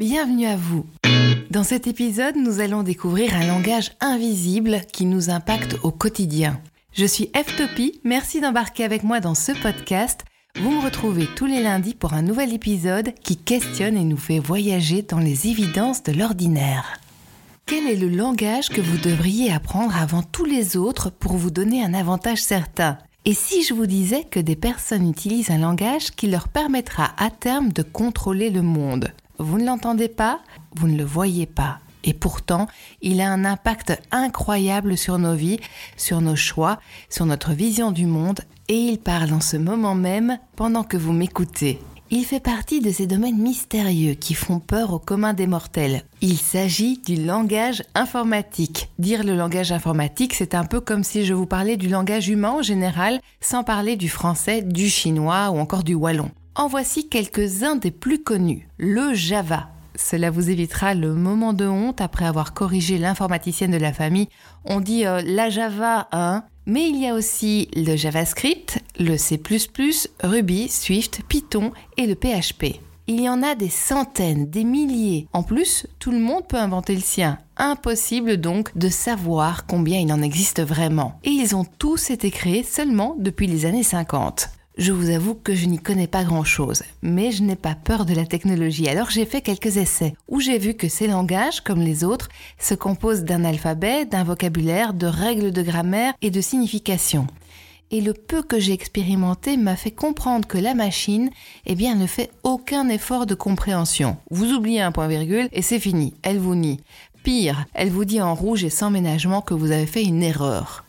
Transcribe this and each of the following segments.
Bienvenue à vous. Dans cet épisode, nous allons découvrir un langage invisible qui nous impacte au quotidien. Je suis F-Topie, merci d'embarquer avec moi dans ce podcast. Vous me retrouvez tous les lundis pour un nouvel épisode qui questionne et nous fait voyager dans les évidences de l'ordinaire. Quel est le langage que vous devriez apprendre avant tous les autres pour vous donner un avantage certain? Et si je vous disais que des personnes utilisent un langage qui leur permettra à terme de contrôler le monde? Vous ne l'entendez pas Vous ne le voyez pas et pourtant, il a un impact incroyable sur nos vies, sur nos choix, sur notre vision du monde, et il parle en ce moment même pendant que vous m'écoutez. Il fait partie de ces domaines mystérieux qui font peur au commun des mortels. Il s'agit du langage informatique. Dire le langage informatique, c'est un peu comme si je vous parlais du langage humain en général, sans parler du français, du chinois ou encore du wallon. En voici quelques-uns des plus connus. Le Java. Cela vous évitera le moment de honte après avoir corrigé l'informaticienne de la famille. On dit euh, la Java 1, mais il y a aussi le JavaScript, le C++, Ruby, Swift, Python et le PHP. Il y en a des centaines, des milliers. En plus, tout le monde peut inventer le sien. Impossible donc de savoir combien il en existe vraiment. Et ils ont tous été créés seulement depuis les années 50. Je vous avoue que je n'y connais pas grand-chose, mais je n'ai pas peur de la technologie, alors j'ai fait quelques essais, où j'ai vu que ces langages, comme les autres, se composent d'un alphabet, d'un vocabulaire, de règles de grammaire et de signification. Et le peu que j'ai expérimenté m'a fait comprendre que la machine, eh bien, ne fait aucun effort de compréhension. Vous oubliez un point virgule et c'est fini, elle vous nie. Pire, elle vous dit en rouge et sans ménagement que vous avez fait une erreur.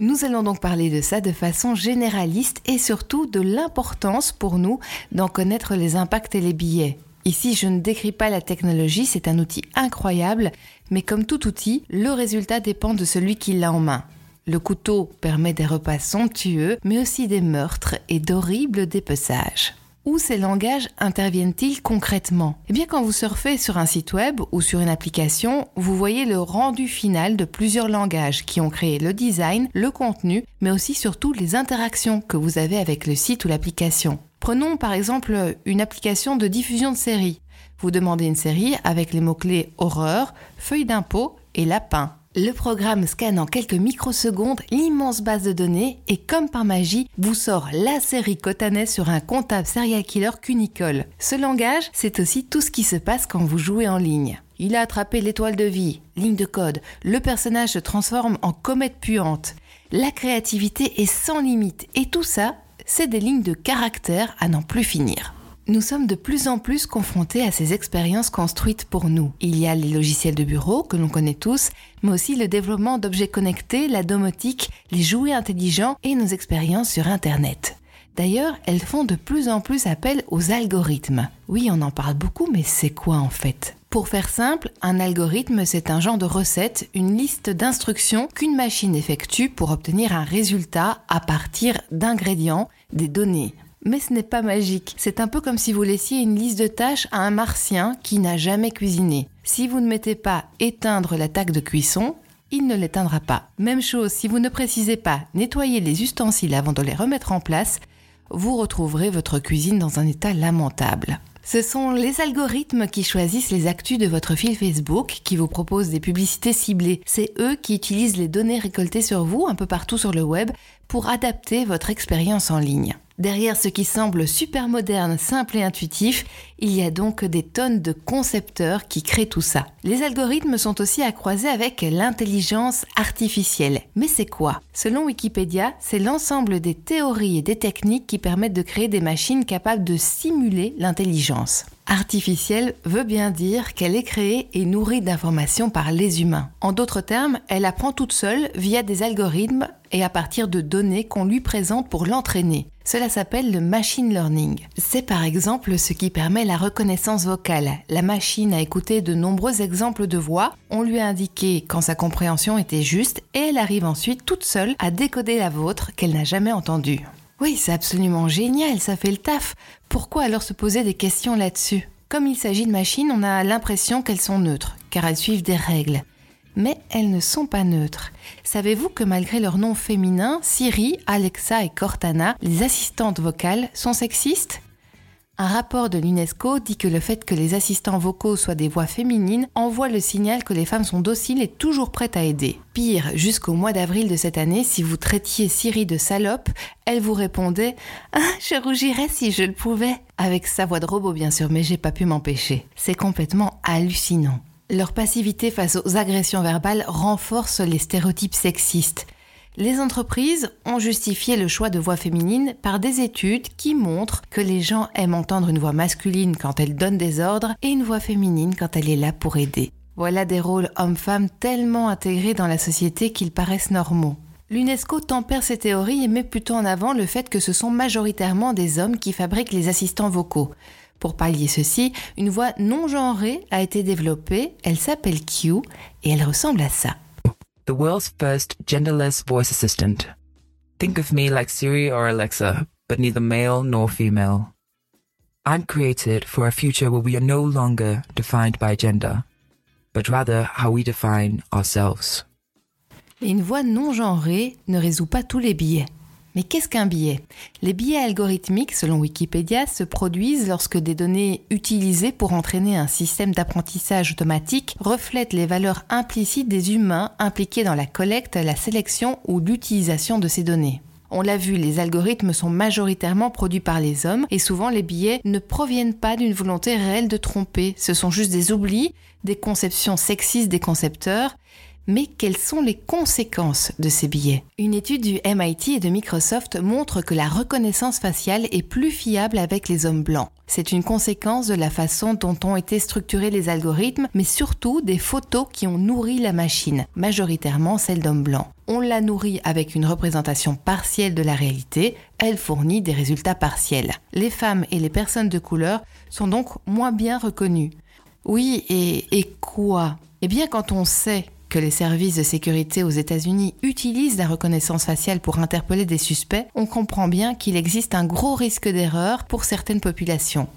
Nous allons donc parler de ça de façon généraliste et surtout de l'importance pour nous d'en connaître les impacts et les billets. Ici, je ne décris pas la technologie, c'est un outil incroyable, mais comme tout outil, le résultat dépend de celui qui l'a en main. Le couteau permet des repas somptueux, mais aussi des meurtres et d'horribles dépeçages. Où ces langages interviennent-ils concrètement? Eh bien, quand vous surfez sur un site web ou sur une application, vous voyez le rendu final de plusieurs langages qui ont créé le design, le contenu, mais aussi surtout les interactions que vous avez avec le site ou l'application. Prenons par exemple une application de diffusion de séries. Vous demandez une série avec les mots-clés horreur, feuille d'impôt et lapin. Le programme scanne en quelques microsecondes l'immense base de données et comme par magie, vous sort la série Cotanet sur un comptable serial killer cunicole. Ce langage, c'est aussi tout ce qui se passe quand vous jouez en ligne. Il a attrapé l'étoile de vie, ligne de code, le personnage se transforme en comète puante. La créativité est sans limite et tout ça, c'est des lignes de caractère à n'en plus finir. Nous sommes de plus en plus confrontés à ces expériences construites pour nous. Il y a les logiciels de bureau que l'on connaît tous, mais aussi le développement d'objets connectés, la domotique, les jouets intelligents et nos expériences sur Internet. D'ailleurs, elles font de plus en plus appel aux algorithmes. Oui, on en parle beaucoup, mais c'est quoi en fait? Pour faire simple, un algorithme, c'est un genre de recette, une liste d'instructions qu'une machine effectue pour obtenir un résultat à partir d'ingrédients, des données, mais ce n'est pas magique. C'est un peu comme si vous laissiez une liste de tâches à un martien qui n'a jamais cuisiné. Si vous ne mettez pas éteindre la taque de cuisson, il ne l'éteindra pas. Même chose, si vous ne précisez pas nettoyer les ustensiles avant de les remettre en place, vous retrouverez votre cuisine dans un état lamentable. Ce sont les algorithmes qui choisissent les actus de votre fil Facebook, qui vous proposent des publicités ciblées. C'est eux qui utilisent les données récoltées sur vous un peu partout sur le web pour adapter votre expérience en ligne. Derrière ce qui semble super moderne, simple et intuitif, il y a donc des tonnes de concepteurs qui créent tout ça. Les algorithmes sont aussi à croiser avec l'intelligence artificielle. Mais c'est quoi? Selon Wikipédia, c'est l'ensemble des théories et des techniques qui permettent de créer des machines capables de simuler l'intelligence. Artificielle veut bien dire qu'elle est créée et nourrie d'informations par les humains. En d'autres termes, elle apprend toute seule via des algorithmes et à partir de données qu'on lui présente pour l'entraîner. Cela s'appelle le machine learning. C'est par exemple ce qui permet la reconnaissance vocale. La machine a écouté de nombreux exemples de voix, on lui a indiqué quand sa compréhension était juste et elle arrive ensuite toute seule à décoder la vôtre qu'elle n'a jamais entendue. Oui, c'est absolument génial, ça fait le taf. Pourquoi alors se poser des questions là-dessus? Comme il s'agit de machines, on a l'impression qu'elles sont neutres, car elles suivent des règles mais elles ne sont pas neutres. Savez-vous que malgré leur nom féminin, Siri, Alexa et Cortana, les assistantes vocales sont sexistes? Un rapport de l'UNESCO dit que le fait que les assistants vocaux soient des voix féminines envoie le signal que les femmes sont dociles et toujours prêtes à aider. Pire, jusqu'au mois d'avril de cette année, si vous traitiez Siri de salope, elle vous répondait ah, Je rougirais si je le pouvais avec sa voix de robot bien sûr, mais j'ai pas pu m'empêcher. C'est complètement hallucinant. Leur passivité face aux agressions verbales renforce les stéréotypes sexistes. Les entreprises ont justifié le choix de voix féminine par des études qui montrent que les gens aiment entendre une voix masculine quand elle donne des ordres et une voix féminine quand elle est là pour aider. Voilà des rôles hommes-femmes tellement intégrés dans la société qu'ils paraissent normaux. L'UNESCO tempère ces théories et met plutôt en avant le fait que ce sont majoritairement des hommes qui fabriquent les assistants vocaux. Pour pallier ceci, une voix non genrée a été développée, elle s'appelle Q et elle ressemble à ça. The world's first genderless voice assistant. Think of me like Siri or Alexa, but neither male nor female. I'm created for a future where we are no longer defined by gender, but rather how we define ourselves. Une voix non genrée ne résout pas tous les biais. Mais qu'est-ce qu'un biais Les biais algorithmiques, selon Wikipédia, se produisent lorsque des données utilisées pour entraîner un système d'apprentissage automatique reflètent les valeurs implicites des humains impliqués dans la collecte, la sélection ou l'utilisation de ces données. On l'a vu, les algorithmes sont majoritairement produits par les hommes et souvent les biais ne proviennent pas d'une volonté réelle de tromper, ce sont juste des oublis, des conceptions sexistes des concepteurs mais quelles sont les conséquences de ces billets? Une étude du MIT et de Microsoft montre que la reconnaissance faciale est plus fiable avec les hommes blancs. C'est une conséquence de la façon dont ont été structurés les algorithmes, mais surtout des photos qui ont nourri la machine, majoritairement celles d'hommes blancs. On la nourrit avec une représentation partielle de la réalité, elle fournit des résultats partiels. Les femmes et les personnes de couleur sont donc moins bien reconnues. Oui, et, et quoi? Eh bien, quand on sait que les services de sécurité aux États-Unis utilisent la reconnaissance faciale pour interpeller des suspects, on comprend bien qu'il existe un gros risque d'erreur pour certaines populations.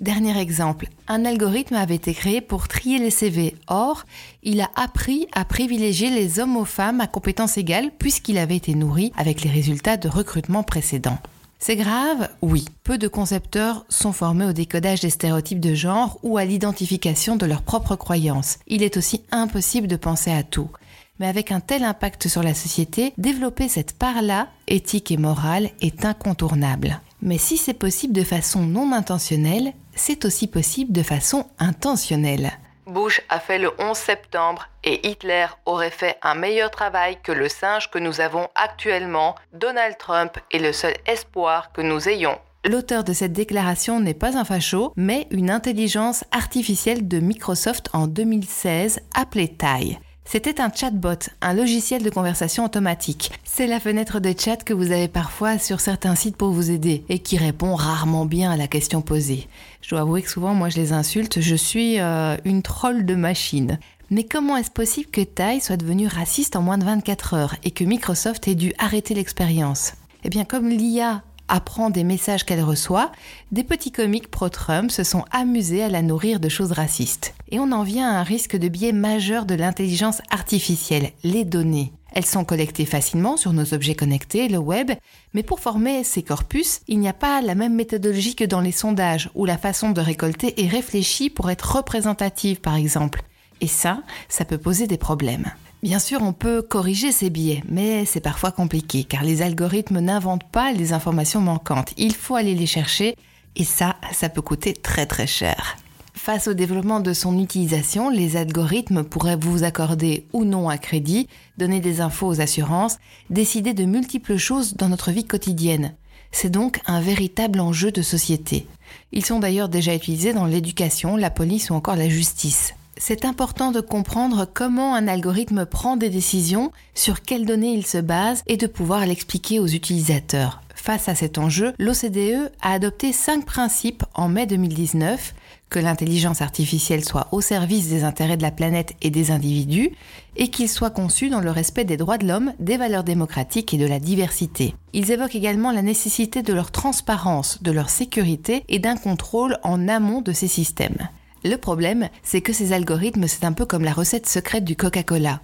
Dernier exemple, un algorithme avait été créé pour trier les CV. Or, il a appris à privilégier les hommes aux femmes à compétences égales puisqu'il avait été nourri avec les résultats de recrutement précédents. C'est grave Oui. Peu de concepteurs sont formés au décodage des stéréotypes de genre ou à l'identification de leurs propres croyances. Il est aussi impossible de penser à tout. Mais avec un tel impact sur la société, développer cette part-là, éthique et morale, est incontournable. Mais si c'est possible de façon non intentionnelle, c'est aussi possible de façon intentionnelle. Bush a fait le 11 septembre et Hitler aurait fait un meilleur travail que le singe que nous avons actuellement. Donald Trump est le seul espoir que nous ayons. L'auteur de cette déclaration n'est pas un facho, mais une intelligence artificielle de Microsoft en 2016 appelée Tai. C'était un chatbot, un logiciel de conversation automatique. C'est la fenêtre de chat que vous avez parfois sur certains sites pour vous aider et qui répond rarement bien à la question posée. Je dois avouer que souvent, moi, je les insulte. Je suis euh, une troll de machine. Mais comment est-ce possible que Tai soit devenu raciste en moins de 24 heures et que Microsoft ait dû arrêter l'expérience? Eh bien, comme l'IA apprend des messages qu'elle reçoit, des petits comiques pro-Trump se sont amusés à la nourrir de choses racistes. Et on en vient à un risque de biais majeur de l'intelligence artificielle, les données. Elles sont collectées facilement sur nos objets connectés, le web, mais pour former ces corpus, il n'y a pas la même méthodologie que dans les sondages, où la façon de récolter est réfléchie pour être représentative, par exemple. Et ça, ça peut poser des problèmes. Bien sûr, on peut corriger ces biais, mais c'est parfois compliqué, car les algorithmes n'inventent pas les informations manquantes. Il faut aller les chercher, et ça, ça peut coûter très très cher. Face au développement de son utilisation, les algorithmes pourraient vous accorder ou non un crédit, donner des infos aux assurances, décider de multiples choses dans notre vie quotidienne. C'est donc un véritable enjeu de société. Ils sont d'ailleurs déjà utilisés dans l'éducation, la police ou encore la justice. C'est important de comprendre comment un algorithme prend des décisions, sur quelles données il se base et de pouvoir l'expliquer aux utilisateurs. Face à cet enjeu, l'OCDE a adopté cinq principes en mai 2019 que l'intelligence artificielle soit au service des intérêts de la planète et des individus, et qu'il soit conçu dans le respect des droits de l'homme, des valeurs démocratiques et de la diversité. Ils évoquent également la nécessité de leur transparence, de leur sécurité et d'un contrôle en amont de ces systèmes. Le problème, c'est que ces algorithmes, c'est un peu comme la recette secrète du Coca-Cola.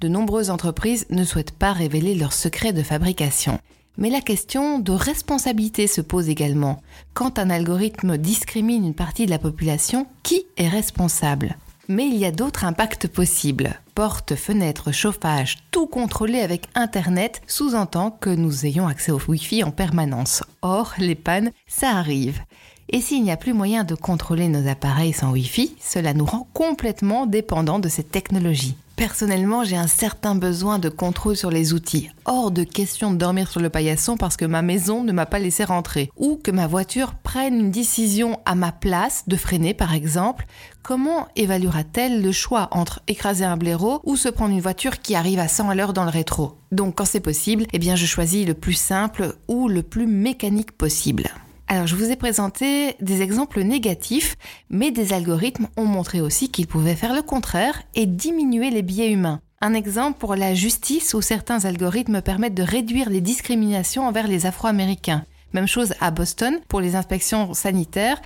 De nombreuses entreprises ne souhaitent pas révéler leur secret de fabrication. Mais la question de responsabilité se pose également. Quand un algorithme discrimine une partie de la population, qui est responsable? Mais il y a d'autres impacts possibles. Portes, fenêtres, chauffage, tout contrôlé avec Internet sous-entend que nous ayons accès au Wi-Fi en permanence. Or, les pannes, ça arrive. Et s'il n'y a plus moyen de contrôler nos appareils sans Wi-Fi, cela nous rend complètement dépendants de cette technologie. Personnellement, j'ai un certain besoin de contrôle sur les outils. Hors de question de dormir sur le paillasson parce que ma maison ne m'a pas laissé rentrer. Ou que ma voiture prenne une décision à ma place, de freiner par exemple. Comment évaluera-t-elle le choix entre écraser un blaireau ou se prendre une voiture qui arrive à 100 à l'heure dans le rétro? Donc quand c'est possible, eh bien je choisis le plus simple ou le plus mécanique possible. Alors je vous ai présenté des exemples négatifs, mais des algorithmes ont montré aussi qu'ils pouvaient faire le contraire et diminuer les biais humains. Un exemple pour la justice où certains algorithmes permettent de réduire les discriminations envers les Afro-Américains. Même chose à Boston pour les inspections sanitaires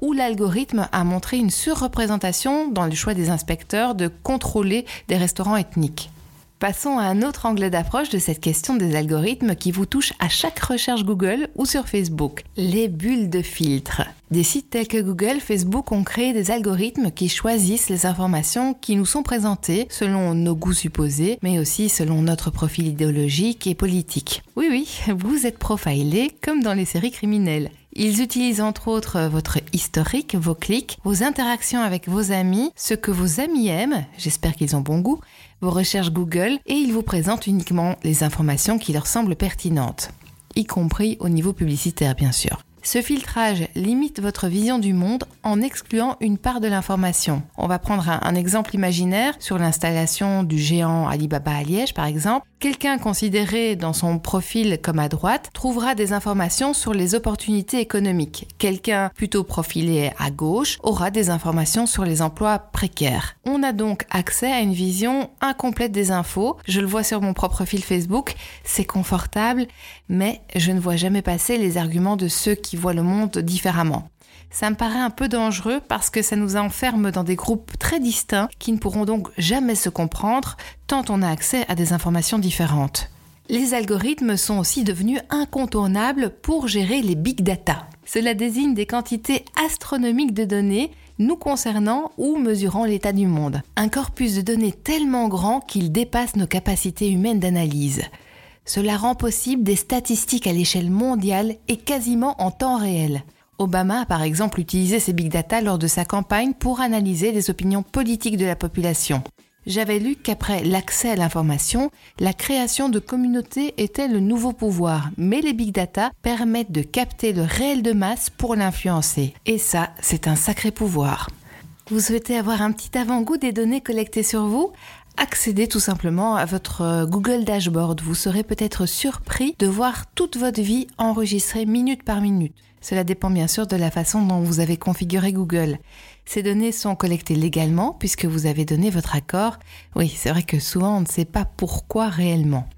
où l'algorithme a montré une surreprésentation dans le choix des inspecteurs de contrôler des restaurants ethniques. Passons à un autre angle d'approche de cette question des algorithmes qui vous touche à chaque recherche Google ou sur Facebook. Les bulles de filtre. Des sites tels que Google, Facebook ont créé des algorithmes qui choisissent les informations qui nous sont présentées selon nos goûts supposés, mais aussi selon notre profil idéologique et politique. Oui oui, vous êtes profilé comme dans les séries criminelles. Ils utilisent entre autres votre historique, vos clics, vos interactions avec vos amis, ce que vos amis aiment, j'espère qu'ils ont bon goût, vos recherches Google et ils vous présentent uniquement les informations qui leur semblent pertinentes, y compris au niveau publicitaire bien sûr. Ce filtrage limite votre vision du monde en excluant une part de l'information. On va prendre un, exemple imaginaire sur l'installation du géant Alibaba à Liège par exemple. Quelqu'un considéré dans son profil comme à droite trouvera des informations sur les opportunités économiques. Quelqu'un plutôt profilé à gauche aura des informations sur les emplois précaires. On a donc accès à une vision incomplète des infos. Je le vois sur mon propre fil Facebook, c'est confortable, mais je ne vois jamais passer les arguments de ceux qui voient le monde différemment ça me paraît un peu dangereux parce que ça nous enferme dans des groupes très distincts qui ne pourront donc jamais se comprendre tant on a accès à des informations différentes. Les algorithmes sont aussi devenus incontournables pour gérer les big data. Cela désigne des quantités astronomiques de données nous concernant ou mesurant l'état du monde. Un corpus de données tellement grand qu'il dépasse nos capacités humaines d'analyse. Cela rend possible des statistiques à l'échelle mondiale et quasiment en temps réel. Obama a par exemple utilisé ces big data lors de sa campagne pour analyser les opinions politiques de la population. J'avais lu qu'après l'accès à l'information, la création de communautés était le nouveau pouvoir, mais les big data permettent de capter le réel de masse pour l'influencer. Et ça, c'est un sacré pouvoir. Vous souhaitez avoir un petit avant-goût des données collectées sur vous? Accédez tout simplement à votre Google Dashboard. Vous serez peut-être surpris de voir toute votre vie enregistrée minute par minute. Cela dépend bien sûr de la façon dont vous avez configuré Google. Ces données sont collectées légalement puisque vous avez donné votre accord. Oui, c'est vrai que souvent on ne sait pas pourquoi réellement.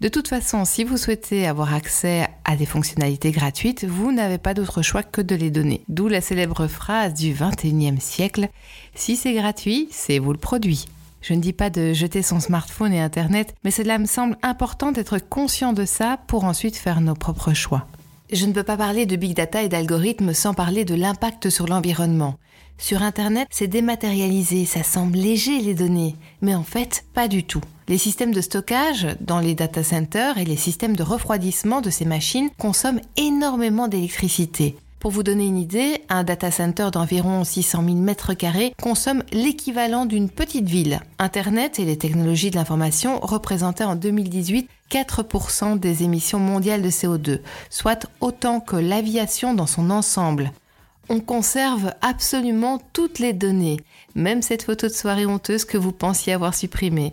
De toute façon, si vous souhaitez avoir accès à des fonctionnalités gratuites, vous n'avez pas d'autre choix que de les donner. D'où la célèbre phrase du 21e siècle, si c'est gratuit, c'est vous le produit. Je ne dis pas de jeter son smartphone et Internet, mais cela me semble important d'être conscient de ça pour ensuite faire nos propres choix. Je ne peux pas parler de big data et d'algorithmes sans parler de l'impact sur l'environnement. Sur Internet, c'est dématérialisé, ça semble léger les données, mais en fait, pas du tout. Les systèmes de stockage dans les data centers et les systèmes de refroidissement de ces machines consomment énormément d'électricité. Pour vous donner une idée, un data center d'environ 600 000 m2 consomme l'équivalent d'une petite ville. Internet et les technologies de l'information représentaient en 2018 4% des émissions mondiales de CO2, soit autant que l'aviation dans son ensemble on conserve absolument toutes les données, même cette photo de soirée honteuse que vous pensiez avoir supprimée.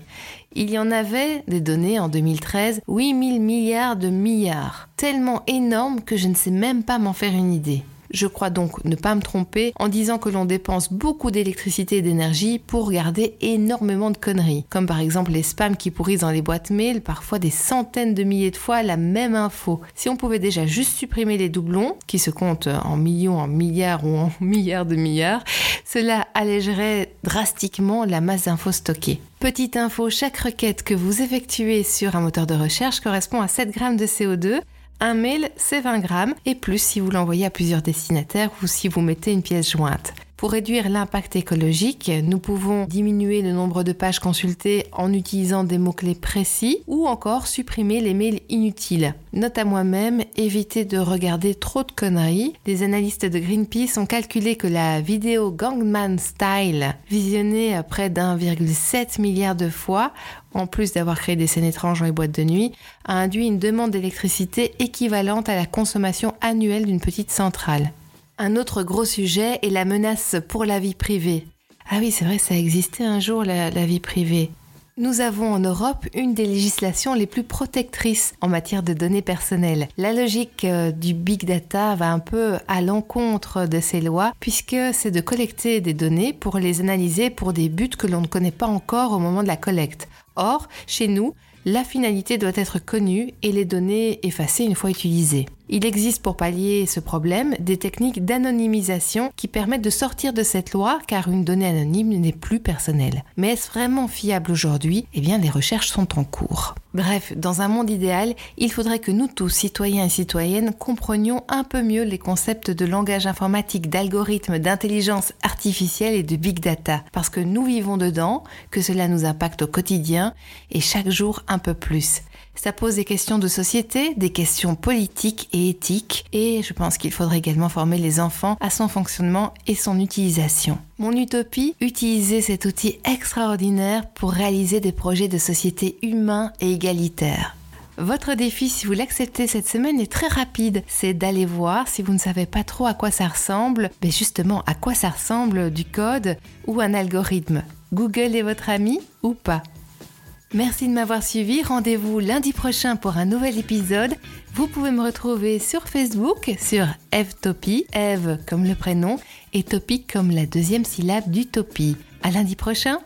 Il y en avait des données en 2013, 8000 milliards de milliards, tellement énormes que je ne sais même pas m'en faire une idée. Je crois donc ne pas me tromper en disant que l'on dépense beaucoup d'électricité et d'énergie pour garder énormément de conneries, comme par exemple les spams qui pourrissent dans les boîtes mail parfois des centaines de milliers de fois la même info. Si on pouvait déjà juste supprimer les doublons, qui se comptent en millions, en milliards ou en milliards de milliards, cela allégerait drastiquement la masse d'infos stockées. Petite info, chaque requête que vous effectuez sur un moteur de recherche correspond à 7 grammes de CO2 Un mail, c'est 20 grammes et plus si vous l'envoyez à plusieurs destinataires ou si vous mettez une pièce jointe. Pour réduire l'impact écologique, nous pouvons diminuer le nombre de pages consultées en utilisant des mots-clés précis ou encore supprimer les mails inutiles. Note à moi-même, éviter de regarder trop de conneries. Les analystes de Greenpeace ont calculé que la vidéo Gangman Style, visionnée près d'1,7 milliard de fois, en plus d'avoir créé des scènes étranges dans les boîtes de nuit, a induit une demande d'électricité équivalente à la consommation annuelle d'une petite centrale. Un autre gros sujet est la menace pour la vie privée. Ah oui, c'est vrai, ça existait un jour, la, vie privée. Nous avons en Europe une des législations les plus protectrices en matière de données personnelles. La logique euh, du big data va un peu à l'encontre de ces lois puisque c'est de collecter des données pour les analyser pour des buts que l'on ne connaît pas encore au moment de la collecte. Or, chez nous, la finalité doit être connue et les données effacées une fois utilisées. Il existe pour pallier ce problème des techniques d'anonymisation qui permettent de sortir de cette loi car une donnée anonyme n'est plus personnelle. Mais est-ce vraiment fiable aujourd'hui? Eh bien, les recherches sont en cours. Bref, dans un monde idéal, il faudrait que nous tous, citoyens et citoyennes, comprenions un peu mieux les concepts de langage informatique, d'algorithmes, d'intelligence artificielle et de big data. Parce que nous vivons dedans, que cela nous impacte au quotidien et chaque jour un peu plus. Ça pose des questions de société, des questions politiques et éthiques, et je pense qu'il faudrait également former les enfants à son fonctionnement et son utilisation. Mon utopie, utiliser cet outil extraordinaire pour réaliser des projets de société humains et égalitaires. Votre défi, si vous l'acceptez cette semaine, est très rapide. C'est d'aller voir, si vous ne savez pas trop à quoi ça ressemble, mais justement à quoi ça ressemble du code ou un algorithme. Google est votre ami ou pas? Merci de m'avoir suivi. Rendez-vous lundi prochain pour un nouvel épisode. Vous pouvez me retrouver sur Facebook sur Evtopie, Eve comme le prénom et Topic comme la deuxième syllabe d'utopie. À lundi prochain.